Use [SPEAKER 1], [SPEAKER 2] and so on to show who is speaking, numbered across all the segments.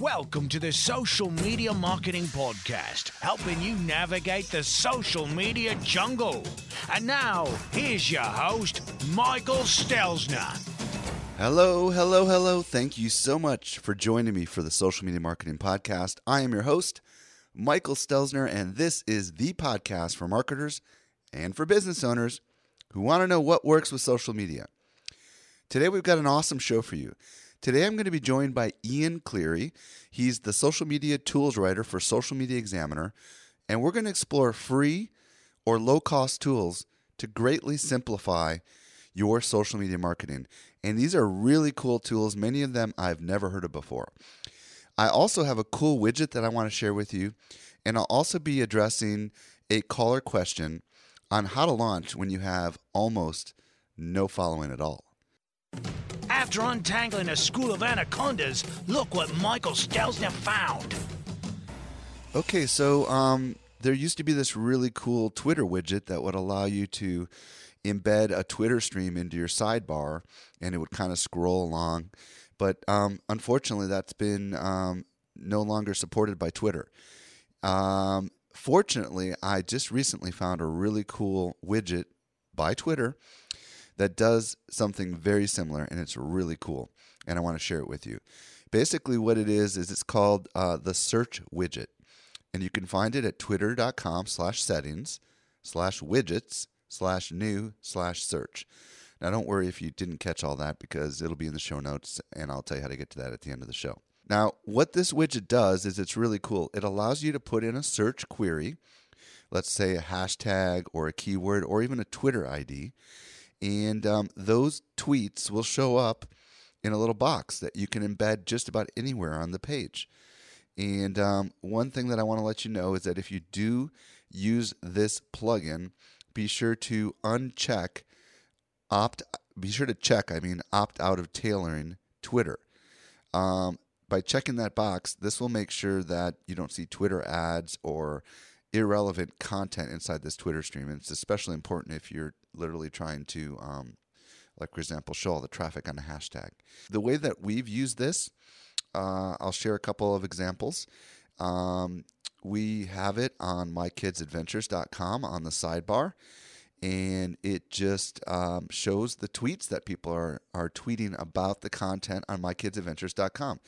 [SPEAKER 1] Welcome to the Social Media Marketing Podcast, helping you navigate the social media jungle. And now, here's your host, Michael Stelzner.
[SPEAKER 2] Hello, hello, hello. Thank you so much for joining me for the Social Media Marketing Podcast. I am your host, Michael Stelzner, and this is the podcast for marketers and for business owners who want to know what works with social media. Today, we've got an awesome show for you. Today I'm going to be joined by Ian Cleary. He's the social media tools writer for Social Media Examiner, and we're going to explore free or low cost tools to greatly simplify your social media marketing. And these are really cool tools, many of them I've never heard of before. I also have a cool widget that I want to share with you, and I'll also be addressing a caller question on how to launch when you have almost no following at all.
[SPEAKER 1] After untangling a school of anacondas, look what Michael Stelzner found.
[SPEAKER 2] Okay, so um, there used to be this really cool Twitter widget that would allow you to embed a Twitter stream into your sidebar, and it would kind of scroll along. But um, unfortunately, that's been um, no longer supported by Twitter. Um, fortunately, I just recently found a really cool widget by Twitter that does something very similar, and it's really cool. And I want to share it with you. Basically, what it is is it's called uh, the search widget, and you can find it at twitter.com/settings slash slash new slash search. Now, don't worry if you didn't catch all that because it'll be in the show notes, and I'll tell you how to get to that at the end of the show. Now, what this widget does is it's really cool. It allows you to put in a search query, let's say a hashtag or a keyword or even a Twitter ID and um, those tweets will show up in a little box that you can embed just about anywhere on the page. And um, one thing that I want to let you know is that if you do use this plugin, be sure to uncheck opt. Be sure to check. I mean, opt out of tailoring Twitter. Um, by checking that box, this will make sure that you don't see Twitter ads or irrelevant content inside this Twitter stream. And it's especially important if you're literally trying to, um, like, for example, show all the traffic on a hashtag. The way that we've used this, uh, I'll share a couple of examples. Um, we have it on mykidsadventures.com on the sidebar, and it just um, shows the tweets that people are, are tweeting about the content on mykidsadventures.com.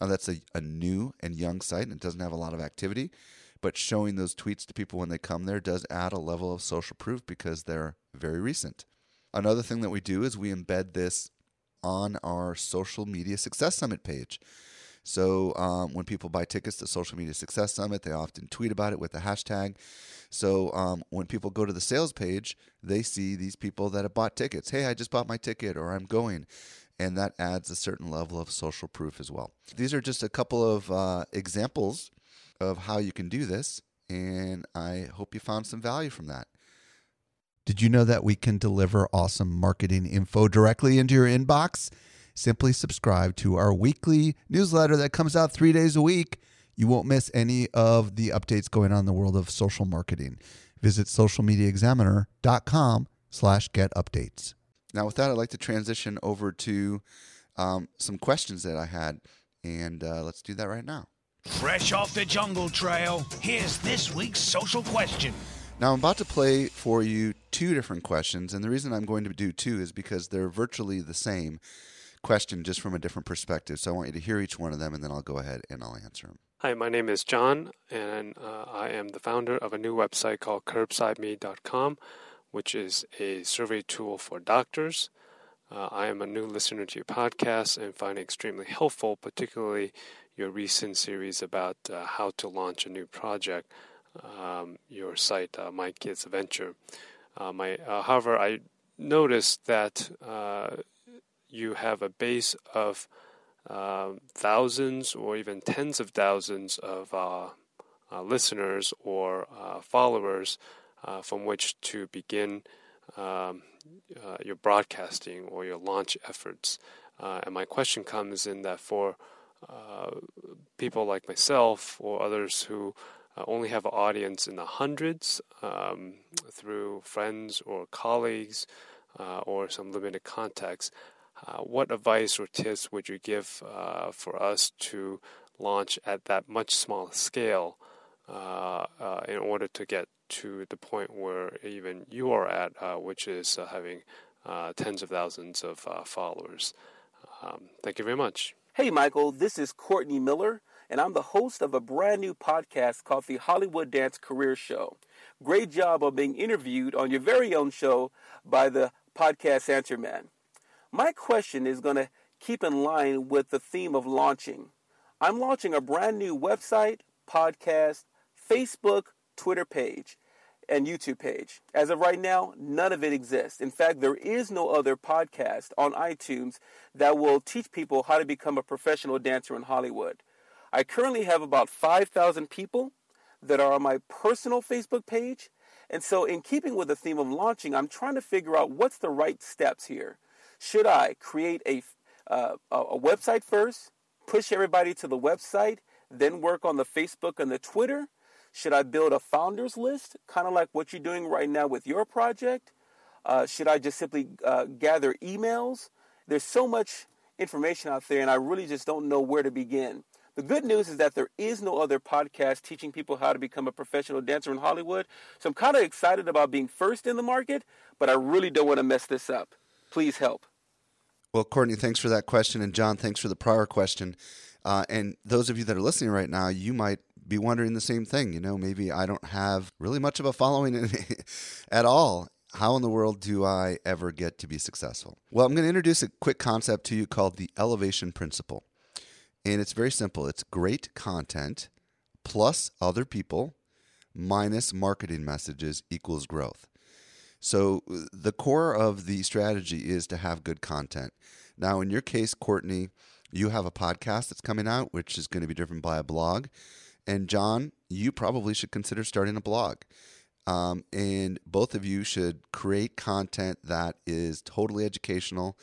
[SPEAKER 2] Now, that's a, a new and young site, and it doesn't have a lot of activity but showing those tweets to people when they come there does add a level of social proof because they're very recent. Another thing that we do is we embed this on our social media success summit page. So um, when people buy tickets to Social Media Success Summit, they often tweet about it with the hashtag. So um, when people go to the sales page, they see these people that have bought tickets. Hey, I just bought my ticket, or I'm going. And that adds a certain level of social proof as well. These are just a couple of uh, examples of how you can do this, and I hope you found some value from that. Did you know that we can deliver awesome marketing info directly into your inbox? Simply subscribe to our weekly newsletter that comes out three days a week. You won't miss any of the updates going on in the world of social marketing. Visit socialmediaexaminer.com slash get updates. Now, with that, I'd like to transition over to um, some questions that I had, and uh, let's do that right now.
[SPEAKER 1] Fresh off the jungle trail, here's this week's social question.
[SPEAKER 2] Now, I'm about to play for you two different questions, and the reason I'm going to do two is because they're virtually the same question, just from a different perspective. So I want you to hear each one of them, and then I'll go ahead and I'll answer them.
[SPEAKER 3] Hi, my name is John, and uh, I am the founder of a new website called CurbsideMe.com, which is a survey tool for doctors. Uh, I am a new listener to your podcast and find it extremely helpful, particularly your recent series about uh, how to launch a new project, um, your site, uh, My Kids Venture. My, uh, however, I noticed that uh, you have a base of um, thousands or even tens of thousands of uh, listeners or followers from which to begin um, your broadcasting or your launch efforts. And my question comes in that for people like myself or others who only have an audience in the hundreds um, through friends or colleagues or some limited contacts, what advice or tips would you give for us to launch at that much smaller scale uh, uh, in order to get to the point where even you are at, uh, which is uh, having uh, tens of thousands of uh, followers. Um, thank you very much.
[SPEAKER 4] Hey, Michael, this is Courtney Miller, and I'm the host of a brand new podcast called the Hollywood Dance Career Show. Great job of being interviewed on your very own show by the podcast Answer Man. My question is going to keep in line with the theme of launching. I'm launching a brand new website, podcast, Facebook, Twitter page, and YouTube page. As of right now, none of it exists. In fact, there is no other podcast on iTunes that will teach people how to become a professional dancer in Hollywood. I currently have about 5,000 people that are on my personal Facebook page. And so, in keeping with the theme of launching, I'm trying to figure out what's the right steps here. Should I create a, uh, a website first, push everybody to the website, then work on the Facebook and the Twitter? Should I build a founders list, kind of like what you're doing right now with your project? Uh, should I just simply uh, gather emails? There's so much information out there, and I really just don't know where to begin. The good news is that there is no other podcast teaching people how to become a professional dancer in Hollywood. So I'm kind of excited about being first in the market, but I really don't want to mess this up. Please help.
[SPEAKER 2] Well, Courtney, thanks for that question. And John, thanks for the prior question. Uh, and those of you that are listening right now, you might be wondering the same thing. You know, maybe I don't have really much of a following at all. How in the world do I ever get to be successful? Well, I'm going to introduce a quick concept to you called the elevation principle. And it's very simple it's great content plus other people minus marketing messages equals growth. So, the core of the strategy is to have good content. Now, in your case, Courtney, you have a podcast that's coming out, which is going to be driven by a blog. And John, you probably should consider starting a blog. Um, and both of you should create content that is totally educational,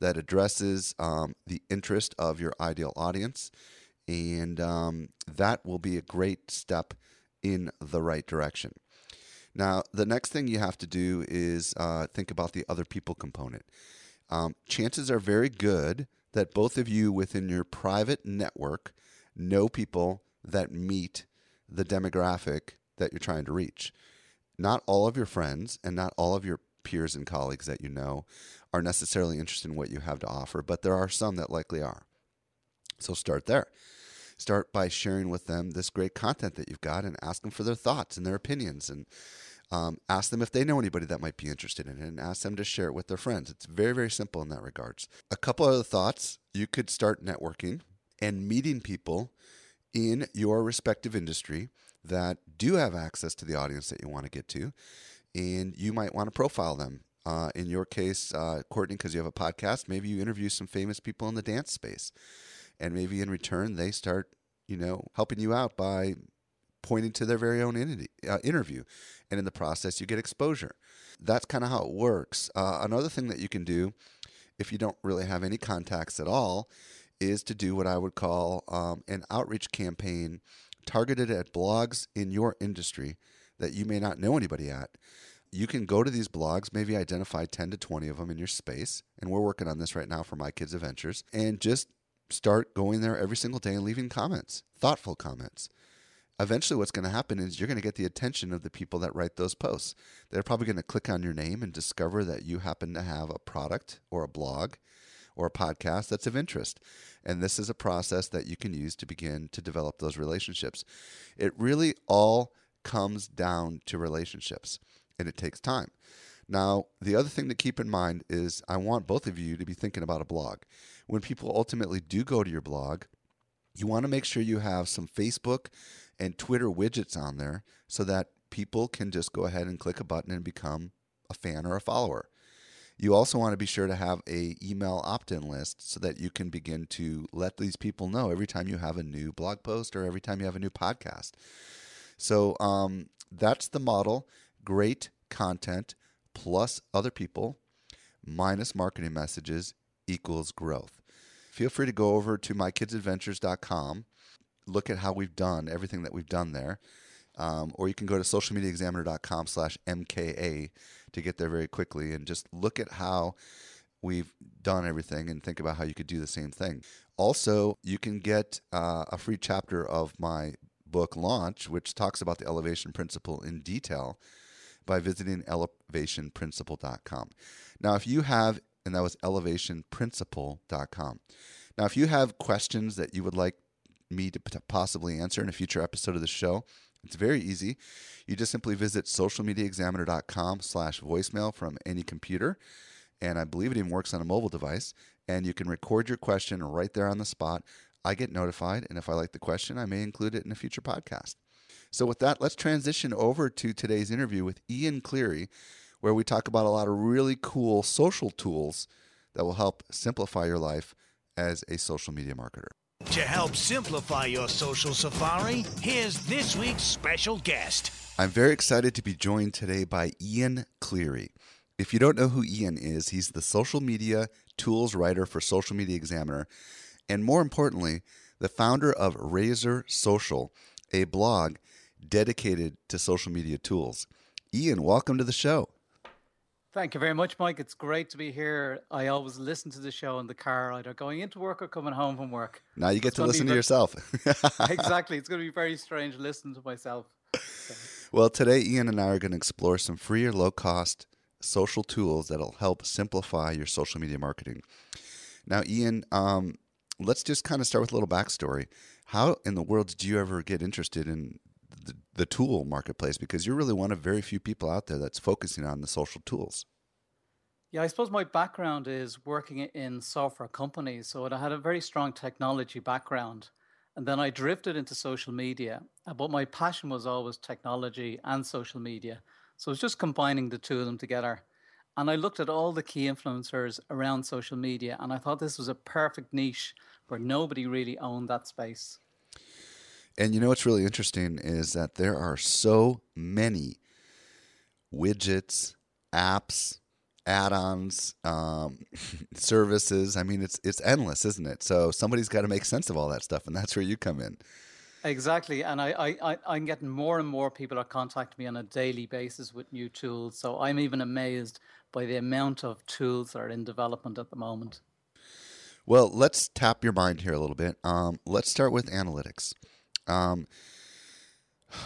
[SPEAKER 2] that addresses um, the interest of your ideal audience. And um, that will be a great step in the right direction. Now, the next thing you have to do is uh, think about the other people component. Um, chances are very good that both of you within your private network know people that meet the demographic that you're trying to reach. Not all of your friends and not all of your peers and colleagues that you know are necessarily interested in what you have to offer, but there are some that likely are. So start there. Start by sharing with them this great content that you've got and ask them for their thoughts and their opinions and um, ask them if they know anybody that might be interested in it and ask them to share it with their friends. It's very, very simple in that regards. A couple other thoughts you could start networking and meeting people in your respective industry that do have access to the audience that you want to get to, and you might want to profile them. Uh, in your case, uh, Courtney, because you have a podcast, maybe you interview some famous people in the dance space, and maybe in return they start, you know, helping you out by pointing to their very own uh, interview, and in the process you get exposure. That's kind of how it works. Uh, another thing that you can do, if you don't really have any contacts at all, is to do what I would call um, an outreach campaign targeted at blogs in your industry that you may not know anybody at. You can go to these blogs, maybe identify 10 to 20 of them in your space. And we're working on this right now for My Kids Adventures. And just start going there every single day and leaving comments, thoughtful comments. Eventually, what's going to happen is you're going to get the attention of the people that write those posts. They're probably going to click on your name and discover that you happen to have a product or a blog or a podcast that's of interest. And this is a process that you can use to begin to develop those relationships. It really all comes down to relationships, and it takes time. Now, the other thing to keep in mind is I want both of you to be thinking about a blog. When people ultimately do go to your blog, you want to make sure you have some Facebook and Twitter widgets on there so that people can just go ahead and click a button and become a fan or a follower. You also want to be sure to have a email opt-in list so that you can begin to let these people know every time you have a new blog post or every time you have a new podcast. So um, that's the model. Great content plus other people minus marketing messages equals growth. Feel free to go over to mykidsadventures.com, look at how we've done everything that we've done there. Um, or you can go to socialmediaexaminer.com slash MKA to get there very quickly and just look at how we've done everything and think about how you could do the same thing. Also, you can get uh, a free chapter of my book Launch, which talks about the elevation principle in detail by visiting elevationprinciple.com. Now, if you have, and that was elevationprinciple.com. Now, if you have questions that you would like me to possibly answer in a future episode of the show, it's very easy. You just simply visit socialmediaexaminer.com slash voicemail from any computer. And I believe it even works on a mobile device. And you can record your question right there on the spot. I get notified. And if I like the question, I may include it in a future podcast. So, with that, let's transition over to today's interview with Ian Cleary, where we talk about a lot of really cool social tools that will help simplify your life as a social media marketer.
[SPEAKER 1] To help simplify your social safari, here's this week's special guest.
[SPEAKER 2] I'm very excited to be joined today by Ian Cleary. If you don't know who Ian is, he's the social media tools writer for Social Media Examiner, and more importantly, the founder of Razor Social, a blog dedicated to social media tools. Ian, welcome to the show.
[SPEAKER 5] Thank you very much, Mike. It's great to be here. I always listen to the show in the car, either going into work or coming home from work.
[SPEAKER 2] Now you get it's to listen to very, yourself.
[SPEAKER 5] exactly. It's going to be very strange listening to myself.
[SPEAKER 2] So. Well, today, Ian and I are going to explore some free or low cost social tools that'll help simplify your social media marketing. Now, Ian, um, let's just kind of start with a little backstory. How in the world did you ever get interested in the, the tool marketplace because you're really one of very few people out there that's focusing on the social tools.
[SPEAKER 5] Yeah, I suppose my background is working in software companies. So I had a very strong technology background. And then I drifted into social media. Uh, but my passion was always technology and social media. So it's just combining the two of them together. And I looked at all the key influencers around social media and I thought this was a perfect niche where nobody really owned that space.
[SPEAKER 2] And you know what's really interesting is that there are so many widgets, apps, add-ons, um, services. I mean, it's it's endless, isn't it? So somebody's got to make sense of all that stuff, and that's where you come in.
[SPEAKER 5] Exactly, and I, I, I, am getting more and more people are contacting me on a daily basis with new tools. So I'm even amazed by the amount of tools that are in development at the moment.
[SPEAKER 2] Well, let's tap your mind here a little bit. Um, let's start with analytics. Um,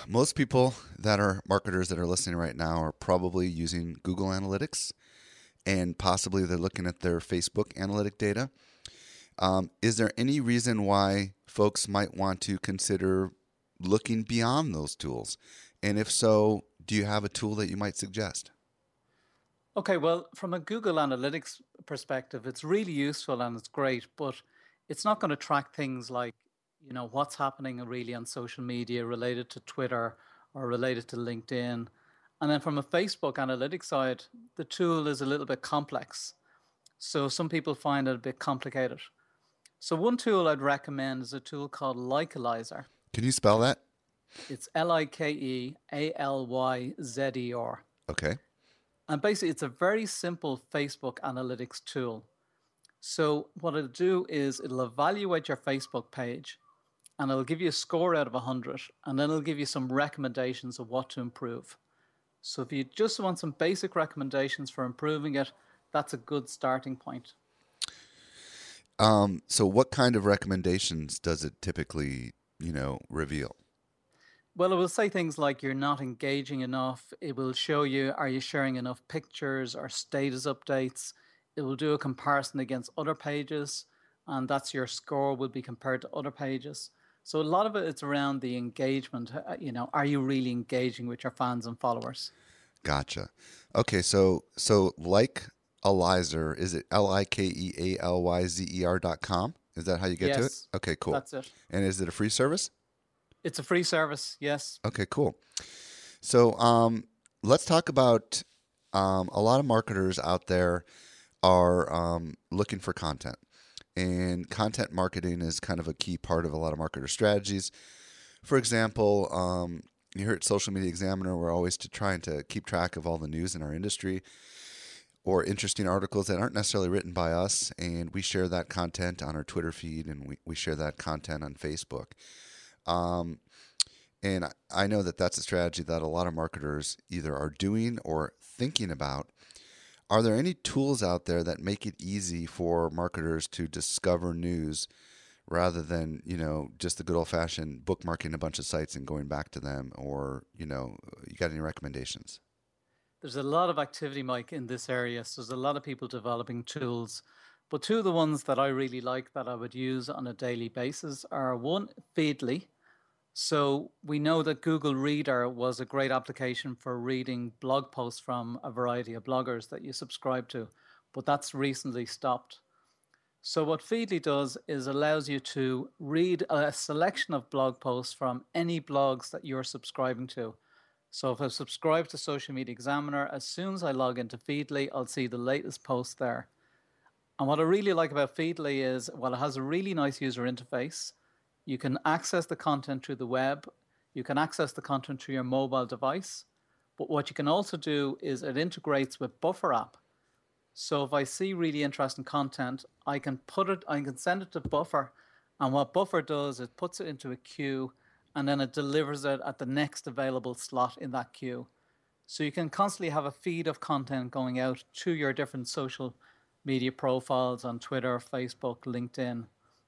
[SPEAKER 2] most people that are marketers that are listening right now are probably using Google Analytics and possibly they're looking at their Facebook analytic data. Um, is there any reason why folks might want to consider looking beyond those tools? And if so, do you have a tool that you might suggest?
[SPEAKER 5] Okay, well, from a Google Analytics perspective, it's really useful and it's great, but it's not going to track things like you know what's happening really on social media related to Twitter or related to LinkedIn. And then from a Facebook analytics side, the tool is a little bit complex. So some people find it a bit complicated. So one tool I'd recommend is a tool called Likealyzer.
[SPEAKER 2] Can you spell that?
[SPEAKER 5] It's L I K E A L Y Z E R.
[SPEAKER 2] Okay.
[SPEAKER 5] And basically, it's a very simple Facebook analytics tool. So, what it'll do is it'll evaluate your Facebook page and it'll give you a score out of 100 and then it'll give you some recommendations of what to improve. So if you just want some basic recommendations for improving it, that's a good starting point.
[SPEAKER 2] Um, so what kind of recommendations does it typically, you know, reveal?
[SPEAKER 5] Well, it will say things like you're not engaging enough. It will show you are you sharing enough pictures or status updates. It will do a comparison against other pages, and that's your score will be compared to other pages. So a lot of it is around the engagement. Uh, you know, are you really engaging with your fans and followers?
[SPEAKER 2] Gotcha. Okay, so so like Elizer, is it L I K E A L Y Z E R dot com? Is that how you get
[SPEAKER 5] yes,
[SPEAKER 2] to it? Okay, cool.
[SPEAKER 5] That's it.
[SPEAKER 2] And is it a free service?
[SPEAKER 5] It's a free service. Yes.
[SPEAKER 2] Okay, cool. So um, let's talk about um, a lot of marketers out there are um, looking for content. And content marketing is kind of a key part of a lot of marketer strategies. For example, um, here at Social Media Examiner, we're always to trying to keep track of all the news in our industry or interesting articles that aren't necessarily written by us, and we share that content on our Twitter feed and we, we share that content on Facebook. Um, and I know that that's a strategy that a lot of marketers either are doing or thinking about. Are there any tools out there that make it easy for marketers to discover news rather than, you know, just the good old fashioned bookmarking a bunch of sites and going back to them? Or, you know, you got any recommendations?
[SPEAKER 5] There's a lot of activity, Mike, in this area. So there's a lot of people developing tools. But two of the ones that I really like that I would use on a daily basis are one, Feedly. So we know that Google Reader was a great application for reading blog posts from a variety of bloggers that you subscribe to, but that's recently stopped. So what Feedly does is allows you to read a selection of blog posts from any blogs that you're subscribing to. So if I subscribe to Social Media Examiner, as soon as I log into Feedly, I'll see the latest post there. And what I really like about Feedly is, well, it has a really nice user interface. You can access the content through the web. You can access the content through your mobile device. But what you can also do is it integrates with Buffer app. So if I see really interesting content, I can put it, I can send it to Buffer. And what Buffer does, it puts it into a queue and then it delivers it at the next available slot in that queue. So you can constantly have a feed of content going out to your different social media profiles on Twitter, Facebook, LinkedIn,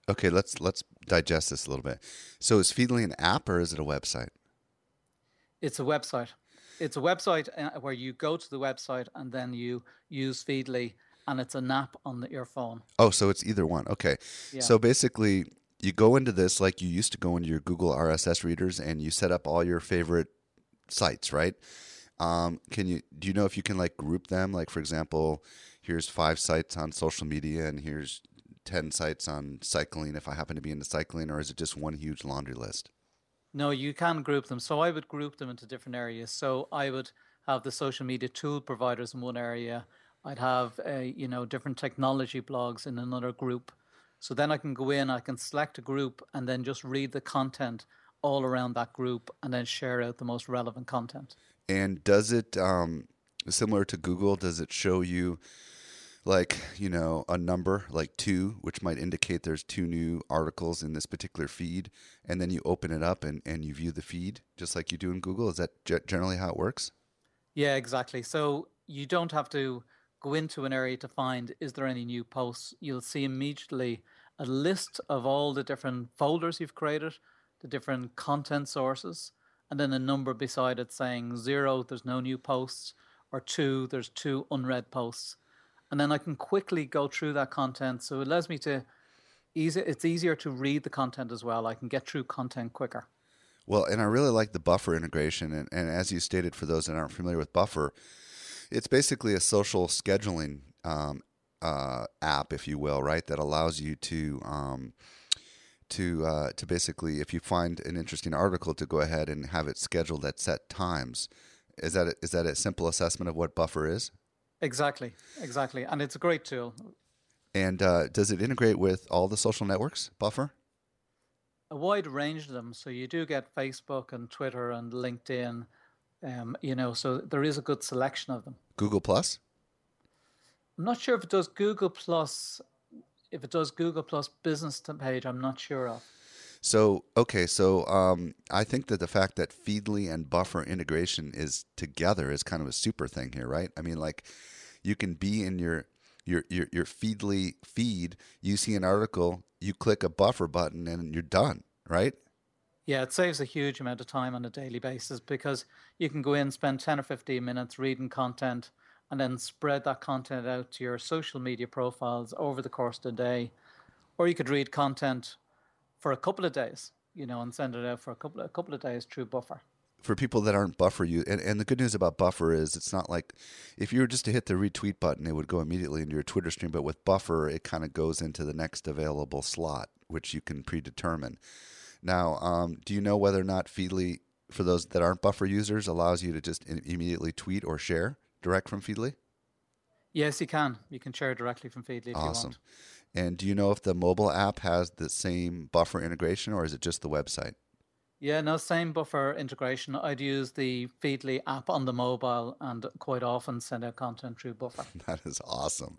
[SPEAKER 2] Okay, let's let's digest this a little bit. So is Feedly an app or is it a website?
[SPEAKER 5] It's a website. It's a website uh, where you go to the website and then you use Feedly, and it's an app on the, your phone.
[SPEAKER 2] Oh, so it's either one. Okay. Yeah. So basically, you go into this like you used to go into your Google RSS readers, and you set up all your favorite sites, right? Um, can you do you know if you can like group them? Like for example, here's five sites on social media, and here's 10 sites on cycling if I happen to be into cycling, or is it just one huge laundry list?
[SPEAKER 5] No, you can group them. So I would group them into different areas. So I would have the social media tool providers in one area. I'd have a, you know different technology blogs in another group. So then I can go in, I can select a group, and then just read the content all around that group, and then share out the most relevant content.
[SPEAKER 2] And does it, um, similar to Google, does it show you like you know a number like two which might indicate there's two new articles in this particular feed and then you open it up and, and you view the feed just like you do in google? Is that generally how it works?
[SPEAKER 5] Yeah exactly. So you don't have to go into an area to find is there any new posts? You'll see immediately a list of all the different folders you've created the different content sources and then a number beside it saying zero there's no new posts or two there's two unread posts and then I can quickly go through that content. So it allows me to easy. It's easier to read the content as well. I can get through content quicker.
[SPEAKER 2] Well, and I really like the Buffer integration. And, and as you stated, for those that aren't familiar with Buffer, it's basically a social scheduling um, uh, app, if you will, right? That allows you to um, to uh, to basically, if you find an interesting article, to go ahead and have it scheduled at set times. Is that a, is that a simple assessment of what Buffer is?
[SPEAKER 5] Exactly, exactly, and it's a great tool.
[SPEAKER 2] And uh, does it integrate with all the social networks, Buffer?
[SPEAKER 5] A wide range of them. So you do get Facebook and Twitter and LinkedIn. Um, you know, so there is a good selection of them.
[SPEAKER 2] Google Plus.
[SPEAKER 5] I'm not sure if it does Google Plus. If it does Google Plus business page, I'm not sure of.
[SPEAKER 2] So okay, so um, I think that the fact that Feedly and Buffer integration is together is kind of a super thing here, right? I mean, like you can be in your your your your Feedly feed, you see an article, you click a buffer button, and you're done, right?
[SPEAKER 5] Yeah, it saves a huge amount of time on a daily basis because you can go in, spend 10 or 15 minutes reading content, and then spread that content out to your social media profiles over the course of the day. Or you could read content for a couple of days, you know, and send it out for a couple a couple of days through Buffer
[SPEAKER 2] for people that aren't buffer you and, and the good news about buffer is it's not like if you were just to hit the retweet button it would go immediately into your twitter stream but with buffer it kind of goes into the next available slot which you can predetermine. Now um, do you know whether or not feedly for those that aren't buffer users allows you to just immediately tweet or share direct from feedly?
[SPEAKER 5] Yes you can. You can share directly from feedly if awesome. you want.
[SPEAKER 2] And do you know if the mobile app has the same buffer integration or is it just the website
[SPEAKER 5] Yeah, no, same buffer integration. I'd use the Feedly app on the mobile and quite often send out content through buffer.
[SPEAKER 2] That is awesome.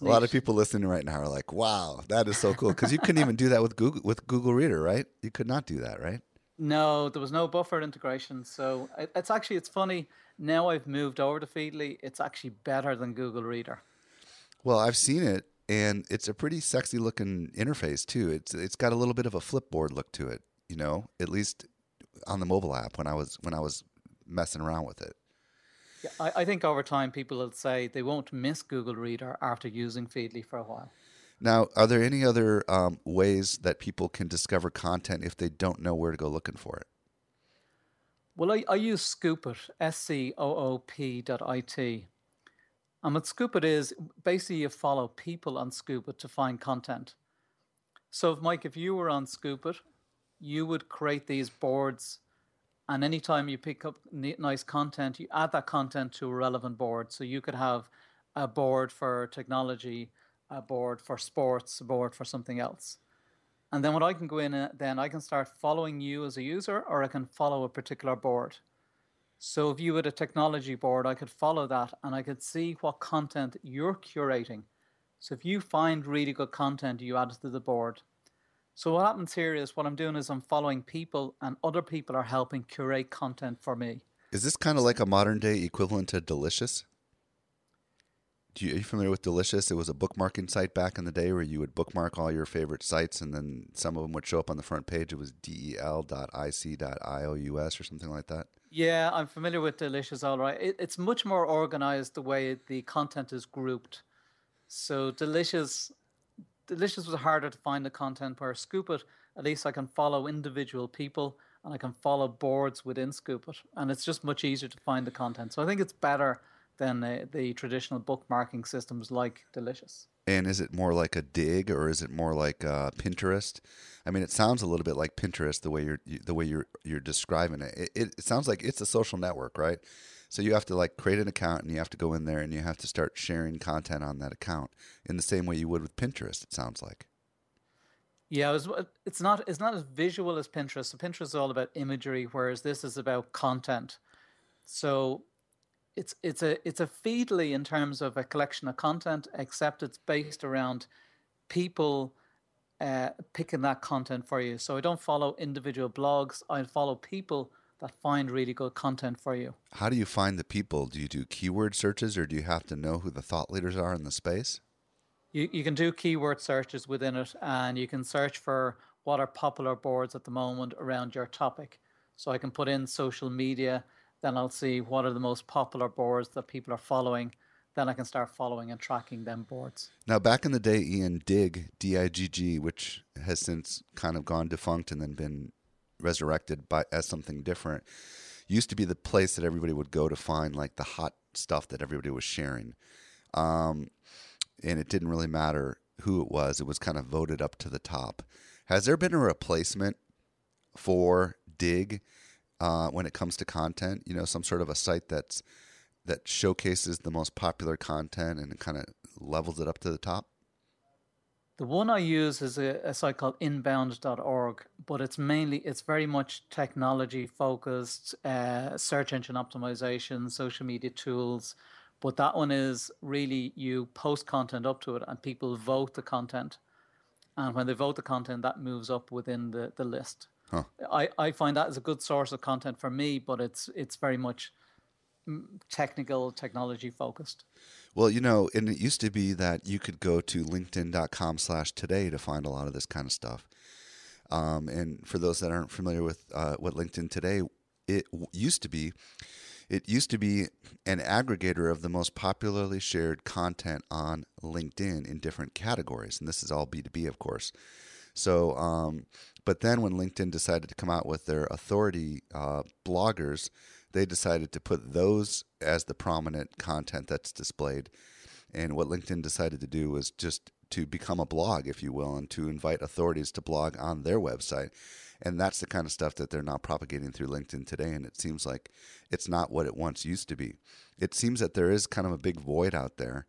[SPEAKER 2] a lot of people listening right now are like, "Wow, that is so cool!" Because you couldn't even do that with Google with Google Reader, right? You could not do that, right?
[SPEAKER 5] No, there was no buffer integration. So it's actually it's funny. Now I've moved over to Feedly. It's actually better than Google Reader.
[SPEAKER 2] Well, I've seen it, and it's a pretty sexy looking interface too. It's it's got a little bit of a flipboard look to it you know, at least on the mobile app when I was when I was messing around with it.
[SPEAKER 5] Yeah, I, I think over time people will say they won't miss Google Reader after using Feedly for a while.
[SPEAKER 2] Now, are there any other um, ways that people can discover content if they don't know where to go looking for it?
[SPEAKER 5] Well, I, I use Scoopit, S C O O P dot I T. And what Scoopit is, basically you follow people on Scoopit to find content. So, if Mike, if you were on Scoopit you would create these boards and anytime you pick up nice content you add that content to a relevant board. So you could have a board for technology a board for sports a board for something else. And then what i can go in uh, then i can start following you as a user or i can follow a particular board. So if you had a technology board i could follow that and i could see what content you're curating. So if you find really good content you add it to the board so what happens here is what I'm doing is I'm following people, and other people are helping curate content for me.
[SPEAKER 2] Is this kind of like a modern day equivalent to Delicious? You, are you familiar with Delicious? It was a bookmarking site back in the day where you would bookmark all your favorite sites, and then some of them would show up on the front page. It was del.icio.us or something like that.
[SPEAKER 5] Yeah, I'm familiar with Delicious. All right, it, it's much more organized the way the content is grouped. So Delicious Delicious was harder to find the content where Scoopit, at least I can follow individual people and I can follow boards within Scoopit. And it's just much easier to find the content. So I think it's better than the traditional bookmarking systems like Delicious.
[SPEAKER 2] And is it more like a Digg or is it more like uh, Pinterest? I mean, it sounds a little bit like Pinterest the way you're the way you're you're describing it. It, it, it sounds like it's a social network, right? So you have to like create an account and you have to go in there and you have to start sharing content on that account in the same way you would with Pinterest. It sounds like.
[SPEAKER 5] Yeah, it was, it's not it's not as visual as Pinterest. So Pinterest is all about imagery, whereas this is about content. So it's it's a it's a feedly in terms of a collection of content, except it's based around people uh, picking that content for you. So I don't follow individual blogs. I follow people that find really good content for you.
[SPEAKER 2] How do you find the people? Do you do keyword searches or do you have to know who the thought leaders are in the space?
[SPEAKER 5] You, you can do keyword searches within it and you can search for what are popular boards at the moment around your topic. So I can put in social media, then I'll see what are the most popular boards that people are following. Then I can start following and tracking them boards.
[SPEAKER 2] Now, back in the day, Ian Digg, D I G G, which has since kind of gone defunct and then been resurrected by as something different used to be the place that everybody would go to find like the hot stuff that everybody was sharing. Um, and it didn't really matter who it was. It was kind of voted up to the top. Has there been a replacement for Digg uh, when it comes to content? You know some sort of a site that's that showcases the most popular content and kind of levels it up to the top
[SPEAKER 5] the one I use is a, a site called inbound.org, but it's mainly, it's very much technology focused, uh, search engine optimization, social media tools. But that one is really you post content up to it and people vote the content. And when they vote the content, that moves up within the, the list. Huh. I, I find that is a good source of content for me, but it's it's very much technical, technology focused.
[SPEAKER 2] Well, you know, and it used to be that you could go to linkedin.com slash today to find a lot of this kind of stuff. Um, and for those that aren't familiar with uh, what LinkedIn today, it used to be, it used to be an aggregator of the most popularly shared content on LinkedIn in different categories. And this is all B2B, of course. So, um, but then when LinkedIn decided to come out with their authority uh, bloggers, they decided to put those as the prominent content that's displayed. And what LinkedIn decided to do was just to become a blog, if you will, and to invite authorities to blog on their website. And that's the kind of stuff that they're now propagating through LinkedIn today. And it seems like it's not what it once used to be. It seems that there is kind of a big void out there.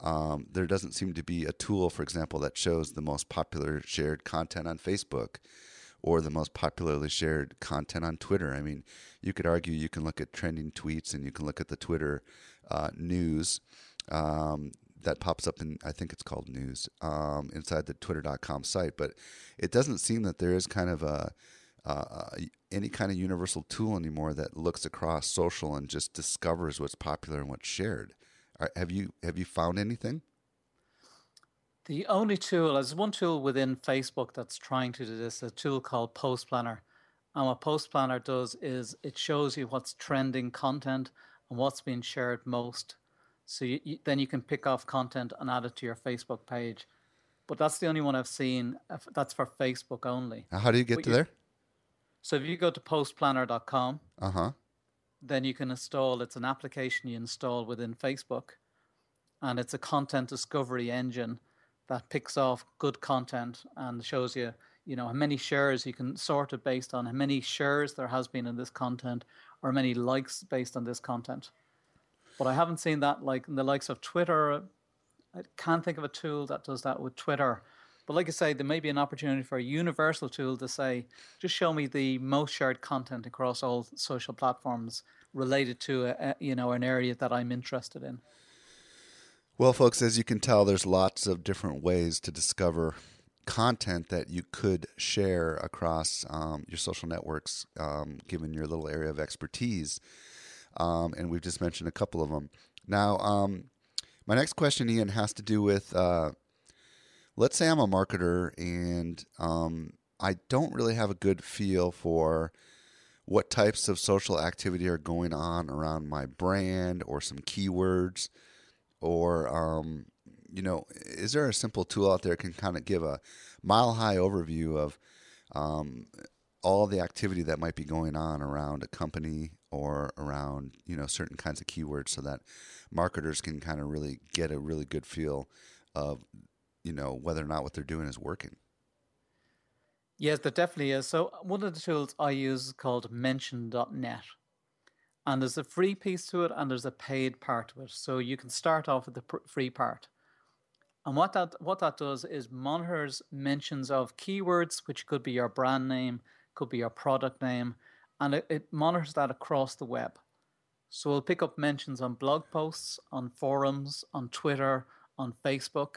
[SPEAKER 2] Um, there doesn't seem to be a tool, for example, that shows the most popular shared content on Facebook or the most popularly shared content on Twitter. I mean, you could argue you can look at trending tweets and you can look at the Twitter uh, news um, that pops up in, I think it's called news, um, inside the twitter.com site. But it doesn't seem that there is kind of a, uh, any kind of universal tool anymore that looks across social and just discovers what's popular and what's shared. Are, have you have you found anything?
[SPEAKER 5] The only tool, there's one tool within Facebook that's trying to do this, a tool called Post Planner. And what Post Planner does is it shows you what's trending content and what's being shared most. So you, you, then you can pick off content and add it to your Facebook page. But that's the only one I've seen. That's for Facebook only.
[SPEAKER 2] How do you get
[SPEAKER 5] but
[SPEAKER 2] to
[SPEAKER 5] you,
[SPEAKER 2] there?
[SPEAKER 5] So if you go to postplanner.com,
[SPEAKER 2] uh huh,
[SPEAKER 5] then you can install. It's an application you install within Facebook, and it's a content discovery engine that picks off good content and shows you, you know, how many shares you can sort it based on how many shares there has been in this content or many likes based on this content. But I haven't seen that like in the likes of Twitter. I can't think of a tool that does that with Twitter. But like I say, there may be an opportunity for a universal tool to say, just show me the most shared content across all social platforms related to a, you know an area that I'm interested in.
[SPEAKER 2] Well, folks, as you can tell, there's lots of different ways to discover content that you could share across um, your social networks, um, given your little area of expertise. Um, and we've just mentioned a couple of them. Now, um, my next question, Ian, has to do with uh, let's say I'm a marketer and um, I don't really have a good feel for what types of social activity are going on around my brand or some keywords or um, you know is there a simple tool out there can kind of give a mile high overview of um, all the activity that might be going on around a company or around you know certain kinds of keywords so that marketers can kind of really get a really good feel of you know whether or not what they're doing is working.
[SPEAKER 5] Yes, there definitely is. So one of the tools I use is called Mention.net. And there's a free piece to it and there's a paid part to it. So you can start off with the pr- free part. And what that what that does is monitors mentions of keywords, which could be your brand name, could be your product name, and it, it monitors that across the web. So we'll pick up mentions on blog posts, on forums, on Twitter, on Facebook,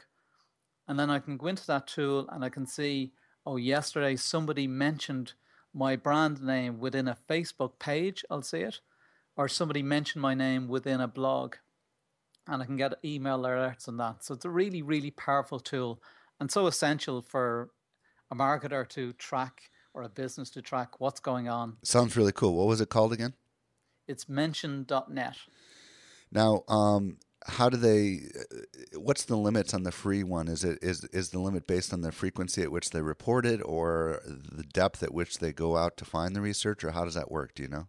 [SPEAKER 5] and then I can go into that tool and I can see, oh, yesterday somebody mentioned my brand name within a Facebook page, I'll see it, or somebody mentioned my name within a blog, and I can get email alerts on that. So it's a really, really powerful tool and so essential for a marketer to track or a business to track what's going on.
[SPEAKER 2] Sounds really cool. What was it called again?
[SPEAKER 5] It's mention.net.
[SPEAKER 2] Now, um, how do they uh, what's the limits on the free one is it is is the limit based on the frequency at which they report it or the depth at which they go out to find the research or how does that work do you know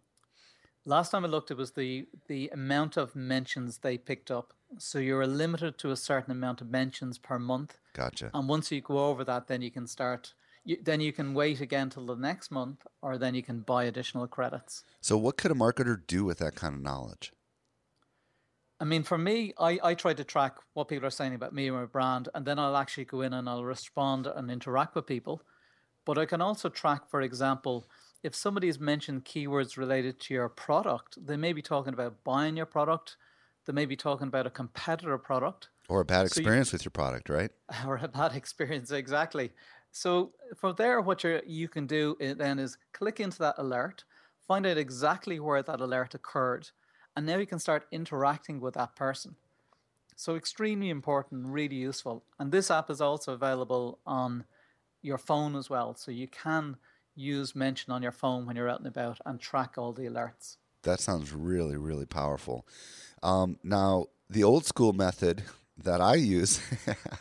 [SPEAKER 5] last time i looked it was the the amount of mentions they picked up. So you're limited to a certain amount of mentions per month.
[SPEAKER 2] Gotcha.
[SPEAKER 5] And once you go over that then you can start you, then you can wait again till the next month or then you can buy additional credits.
[SPEAKER 2] So what could a marketer do with that kind of knowledge?
[SPEAKER 5] I mean, for me, I, I try to track what people are saying about me or my brand, and then I'll actually go in and I'll respond and interact with people. But I can also track, for example, if somebody has mentioned keywords related to your product, they may be talking about buying your product, they may be talking about a competitor product.
[SPEAKER 2] Or a bad experience so you, with your product, right?
[SPEAKER 5] Or a bad experience, exactly. So from there, what you you can do eh, then is click into that alert, find out exactly where that alert occurred and now you can start interacting with that person. So, extremely important, really useful. And this app is also available on your phone as well. So, you can use Mention on your phone when you're out and about and track all the alerts.
[SPEAKER 2] That sounds really, really powerful. Um, now, the old school method that I use,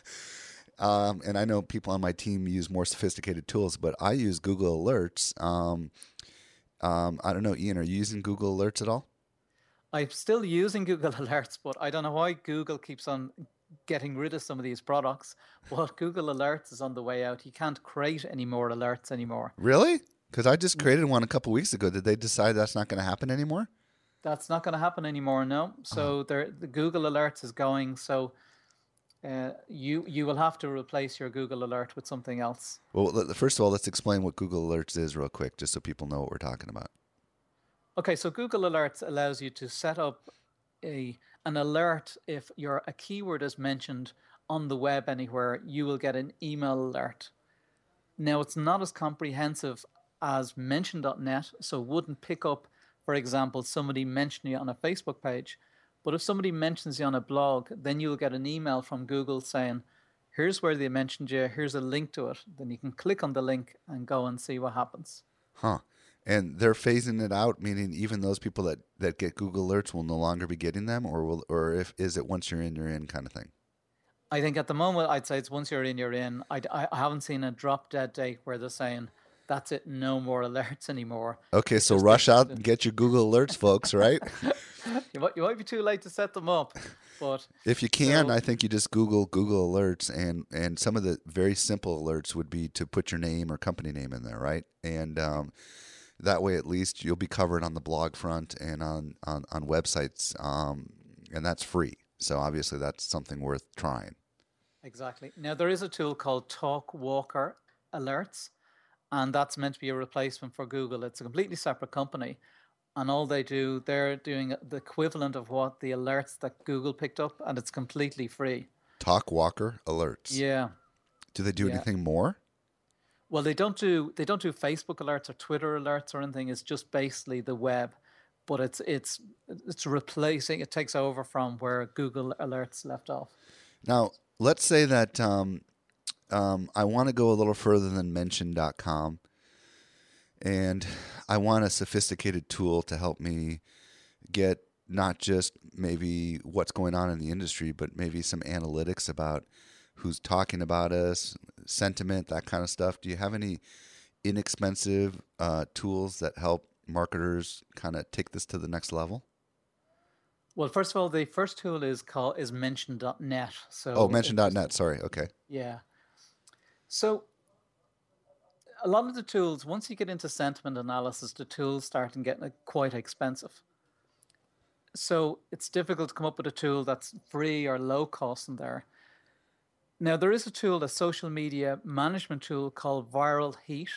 [SPEAKER 2] um, and I know people on my team use more sophisticated tools, but I use Google Alerts. Um, um I don't know, Ian, are you using Google Alerts at all?
[SPEAKER 5] I'm still using Google Alerts, but I don't know why Google keeps on getting rid of some of these products. But Google Alerts is on the way out. You can't create any more alerts anymore.
[SPEAKER 2] Really? Because I just created one a couple weeks ago. Did they decide that's not going to happen anymore?
[SPEAKER 5] That's not going to happen anymore. No. So oh. the Google Alerts is going. So uh, you you will have to replace your Google Alert with something else.
[SPEAKER 2] Well, first of all, let's explain what Google Alerts is real quick, just so people know what we're talking about.
[SPEAKER 5] Okay, so Google Alerts allows you to set up a an alert if your a keyword is mentioned on the web anywhere, you will get an email alert. Now, it's not as comprehensive as mention.net, so wouldn't pick up, for example, somebody mentioning you on a Facebook page. But if somebody mentions you on a blog, then you'll get an email from Google saying, here's where they mentioned you, here's a link to it. Then you can click on the link and go and see what happens.
[SPEAKER 2] Huh. And they're phasing it out, meaning even those people that, that get Google alerts will no longer be getting them, or will, or if is it once you're in, you're in kind of thing?
[SPEAKER 5] I think at the moment, I'd say it's once you're in, you're in. I, I, I haven't seen a drop dead date where they're saying that's it, no more alerts anymore.
[SPEAKER 2] Okay, so rush out and get your Google alerts, folks. Right?
[SPEAKER 5] you might you might be too late to set them up, but
[SPEAKER 2] if you can, so, I think you just Google Google alerts, and and some of the very simple alerts would be to put your name or company name in there, right? And um, that way, at least you'll be covered on the blog front and on on on websites, um, and that's free. So obviously, that's something worth trying.
[SPEAKER 5] Exactly. Now there is a tool called Talkwalker Alerts, and that's meant to be a replacement for Google. It's a completely separate company, and all they do, they're doing the equivalent of what the alerts that Google picked up, and it's completely free.
[SPEAKER 2] Talkwalker Alerts.
[SPEAKER 5] Yeah.
[SPEAKER 2] Do they do yeah. anything more?
[SPEAKER 5] Well, they don't do they don't do Facebook alerts or Twitter alerts or anything. It's just basically the web but it's it's it's replacing. It takes over from where Google Alerts left off.
[SPEAKER 2] Now, let's say that um, um, I want to go a little further than mention.com, and I want a sophisticated tool to help me get not just maybe what's going on in the industry, but maybe some analytics about who's talking about us, sentiment, that kind of stuff. Do you have any inexpensive uh, tools that help marketers kind of take this to the next level?
[SPEAKER 5] Well, first of all, the first tool is called is mention.net. So
[SPEAKER 2] Oh, mention.net, sorry. Okay.
[SPEAKER 5] Yeah. So a lot of the tools, once you get into sentiment analysis, the tools start getting quite expensive. So it's difficult to come up with a tool that's free or low cost in there. Now there is a tool, a social media management tool called Viral Heat,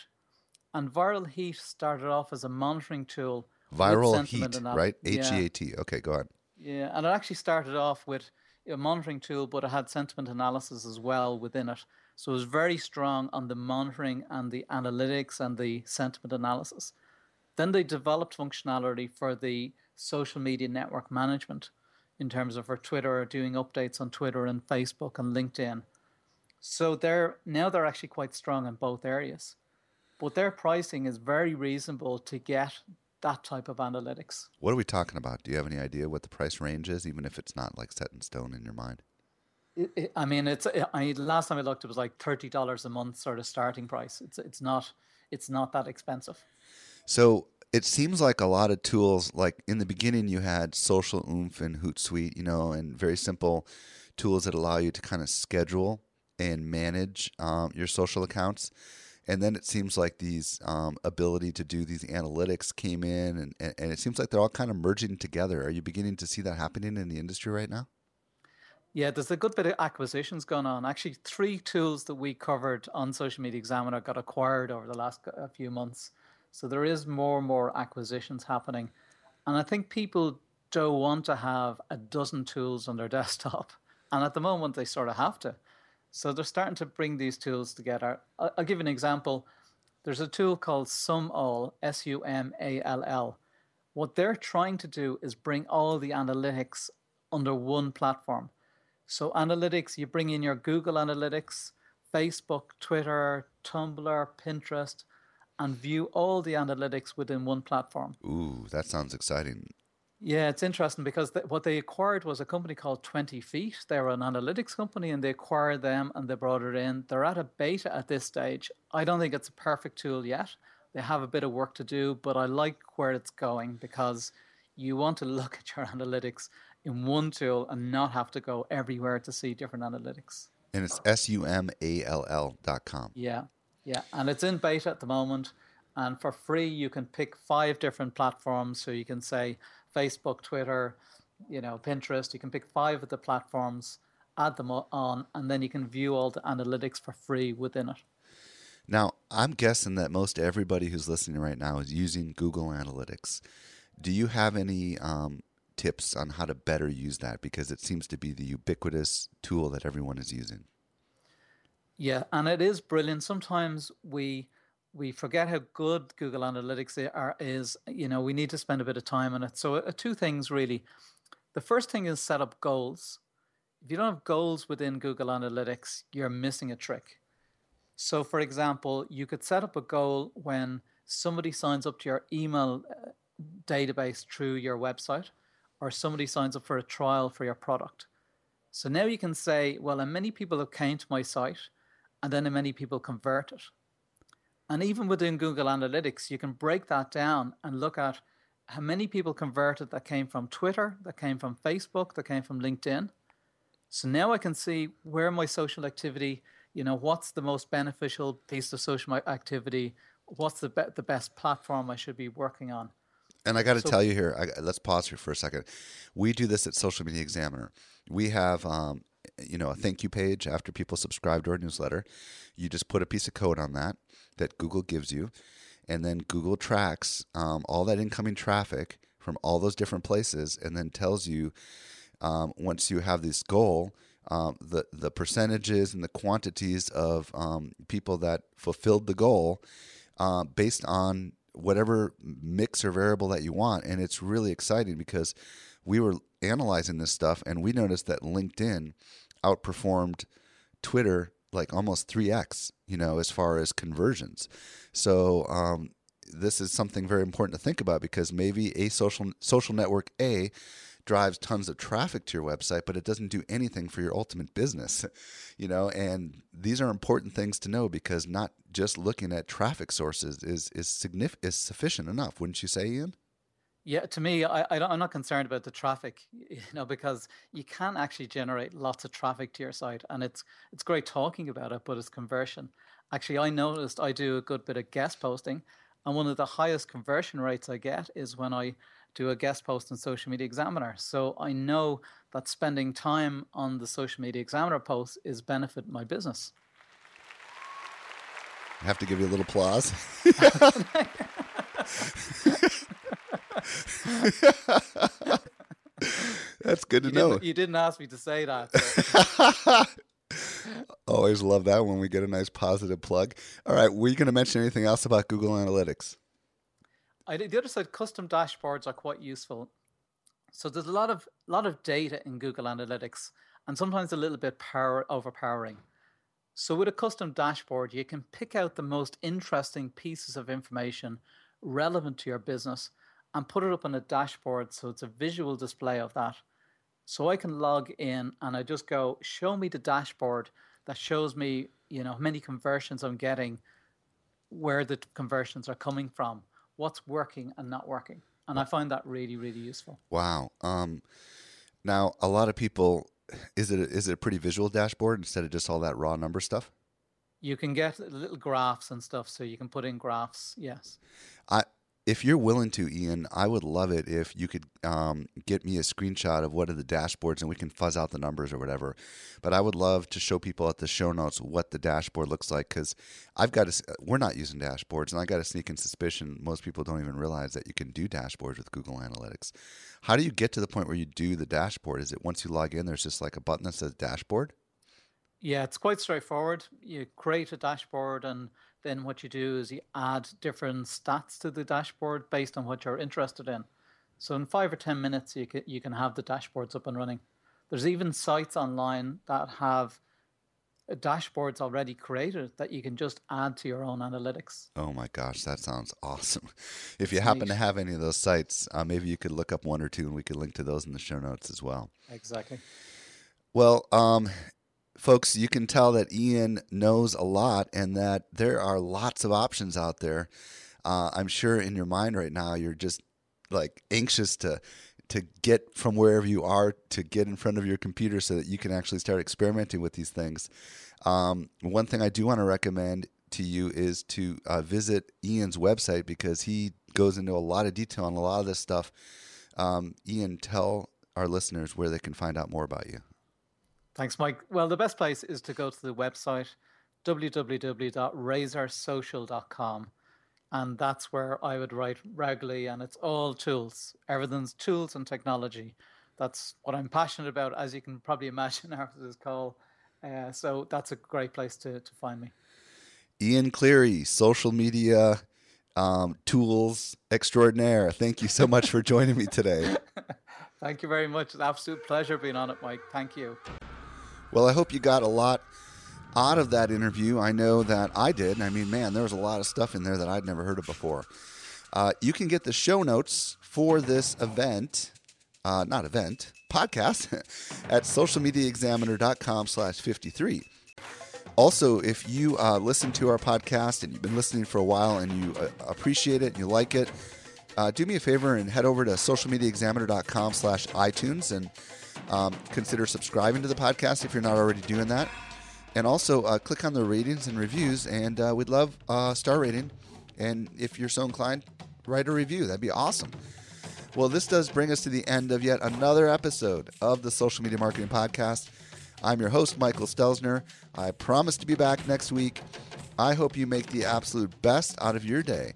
[SPEAKER 5] and Viral Heat started off as a monitoring tool.
[SPEAKER 2] Viral Heat, right? H E A T. Okay, go ahead.
[SPEAKER 5] Yeah, and it actually started off with a monitoring tool, but it had sentiment analysis as well within it. So it was very strong on the monitoring and the analytics and the sentiment analysis. Then they developed functionality for the social media network management in terms of for Twitter, doing updates on Twitter and Facebook and LinkedIn. So they're now they're actually quite strong in both areas but their pricing is very reasonable to get that type of analytics.
[SPEAKER 2] What are we talking about? Do you have any idea what the price range is, even if it's not like set in stone in your mind?
[SPEAKER 5] It, it, I mean, it's. I last time I looked, it was like thirty dollars a month, sort of starting price. It's it's not it's not that expensive.
[SPEAKER 2] So it seems like a lot of tools. Like in the beginning, you had Social Oomph and Hootsuite, you know, and very simple tools that allow you to kind of schedule and manage um, your social accounts. And then it seems like these um, ability to do these analytics came in and, and, and, it seems like they're all kind of merging together. Are you beginning to see that happening in the industry right now?
[SPEAKER 5] Yeah there's a good bit of acquisitions going on. Actually three tools that we covered on social media examiner got acquired over the last few months. So there is more and more acquisitions happening. And i think people don't want to have a dozen tools on their desktop. And at the moment they sort of have to so they're starting to bring these tools together. I'll, give an example. There's a tool called SumAll, S U M A L L. What they're trying to do is bring all the analytics under one platform. So, analytics, you bring in your Google Analytics, Facebook, Twitter, Tumblr, Pinterest, and view all the analytics within one platform.
[SPEAKER 2] Ooh, that sounds exciting.
[SPEAKER 5] Yeah, it's interesting because th- what they acquired was a company called 20 Feet. They're an analytics company and they acquired them and they brought it in. They're at a beta at this stage. I don't think it's a perfect tool yet. They have a bit of work to do, but I like where it's going because you want to look at your analytics in one tool and not have to go everywhere to see different analytics.
[SPEAKER 2] And it's S U M A L L dot com.
[SPEAKER 5] Yeah, yeah. And it's in beta at the moment. And for free, you can pick five different platforms. So you can say, Facebook, Twitter, you know, Pinterest. You can pick five of the platforms add them on, and then you can view all the analytics for free within it.
[SPEAKER 2] Now, I'm guessing that most everybody who's listening right now is using Google Analytics. Do you have any um, tips on how to better use that? Because it seems to be the ubiquitous tool that everyone is using.
[SPEAKER 5] Yeah, and it is brilliant. Sometimes we we forget how good Google Analytics are, is. You know, we need to spend a bit of time on it. So, uh, two things really. The first thing is set up goals. If you don't have goals within Google Analytics, you're missing a trick. So, for example, you could set up a goal when somebody signs up to your email uh, database through your website, or somebody signs up for a trial for your product. So now you can say, well, and many people have came to my site, and then many people converted. And even within Google Analytics, you can break that down and look at how many people converted that came from Twitter, that came from Facebook, that came from LinkedIn. So now I can see where my social activity, you know, what's the most beneficial piece of social activity, what's the be- the best platform I should be working on.
[SPEAKER 2] And I got to so, tell you here, I, let's pause here for a second. We do this at Social Media Examiner. We have, um, you know, a thank you page after people subscribe to our newsletter. You just put a piece of code on that that Google gives you, and then Google tracks um, all that incoming traffic from all those different places, and then tells you um, once you have this goal. Um, the the percentages and the quantities of um, people that fulfilled the goal uh, based on whatever mix or variable that you want. And it's really exciting because we were analyzing this stuff and we noticed that LinkedIn outperformed Twitter like almost 3x, you know, as far as conversions. So, um, this is something very important to think about because maybe a social social network A drives tons of traffic to your website, but it doesn't do anything for your ultimate business, you know. And these are important things to know because not just looking at traffic sources is is significant is sufficient enough, wouldn't you say, Ian?
[SPEAKER 5] Yeah, to me, I, I am not concerned about the traffic, you know, because you can actually generate lots of traffic to your site, and it's it's great talking about it, but it's conversion. Actually, I noticed I do a good bit of guest posting, and one of the highest conversion rates I get is when I do a guest post on Social Media Examiner. So I know that spending time on the Social Media Examiner post is benefit my business.
[SPEAKER 2] I have to give you a little applause. That's good to
[SPEAKER 5] you
[SPEAKER 2] know.
[SPEAKER 5] Didn't, you didn't ask me to say that.
[SPEAKER 2] Always love that when we get a nice positive plug. All right, were you going to mention anything else about Google Analytics?
[SPEAKER 5] I, the other side, custom dashboards are quite useful. So there's a lot of lot of data in Google Analytics, and sometimes a little bit power overpowering. So with a custom dashboard, you can pick out the most interesting pieces of information relevant to your business and put it up on a dashboard so it's a visual display of that. So I can log in and I just go, show me the dashboard that shows me, you know, how many conversions I'm getting, where the conversions are coming from what's working and not working. And I find that really, really useful.
[SPEAKER 2] Wow. Um, now, a lot of people, is it a, is it a pretty visual dashboard instead of just all that raw number stuff?
[SPEAKER 5] You can get little graphs and stuff, so you can put in graphs. Yes.
[SPEAKER 2] I if you're willing to, Ian, I would love it if you could um, get me a screenshot of what are the dashboards and we can fuzz out the numbers or whatever. But I would love to show people at the show notes what the dashboard looks like because I've got to, we're not using dashboards and I got a sneaking suspicion most people don't even realize that you can do dashboards with Google Analytics. How do you get to the point where you do the dashboard? Is it once you log in, there's just like a button that says dashboard?
[SPEAKER 5] Yeah, it's quite straightforward. You create a dashboard and then what you do is you add different stats to the dashboard based on what you're interested in. So in five or 10 minutes, you can, you can have the dashboards up and running. There's even sites online that have dashboards already created that you can just add to your own analytics.
[SPEAKER 2] Oh my gosh, that sounds awesome. If you happen to have any of those sites, uh, maybe you could look up one or two and we could link to those in the show notes as well.
[SPEAKER 5] Exactly.
[SPEAKER 2] Well, um, folks, you can tell that Ian knows a lot and that there are lots of options out there. Uh, I'm sure in your mind right now, you're just like anxious to to get from wherever you are to get in front of your computer so that you can actually start experimenting with these things. Um, one thing I do want to recommend to you is to uh, visit Ian's website because he goes into a lot of detail on a lot of this stuff. Um, Ian, tell our listeners where they can find out more about you.
[SPEAKER 5] Thanks, Mike. Well, the best place is to go to the website www.razorsocial.com. And that's where I would write regularly, and it's all tools. Everything's tools and technology. That's what I'm passionate about, as you can probably imagine after this call. Uh, so that's a great place to, to find me.
[SPEAKER 2] Ian Cleary, social media um, tools extraordinaire. Thank you so much for joining me today.
[SPEAKER 5] Thank you very much. It's an absolute pleasure being on it, Mike. Thank you.
[SPEAKER 2] Well, I hope you got a lot out of that interview. I know that I did. I mean, man, there was a lot of stuff in there that I'd never heard of before. Uh, you can get the show notes for this event, uh, not event, podcast at socialmediaexaminer.com slash 53. Also, if you uh, listen to our podcast and you've been listening for a while and you uh, appreciate it and you like it, uh, do me a favor and head over to socialmediaexaminer.com slash iTunes and um, consider subscribing to the podcast if you're not already doing that. And also uh, click on the ratings and reviews, and uh, we'd love a star rating. And if you're so inclined, write a review. That'd be awesome. Well, this does bring us to the end of yet another episode of the Social Media Marketing Podcast. I'm your host, Michael Stelzner. I promise to be back next week. I hope you make the absolute best out of your day,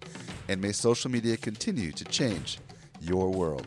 [SPEAKER 2] and may social media continue to change your world.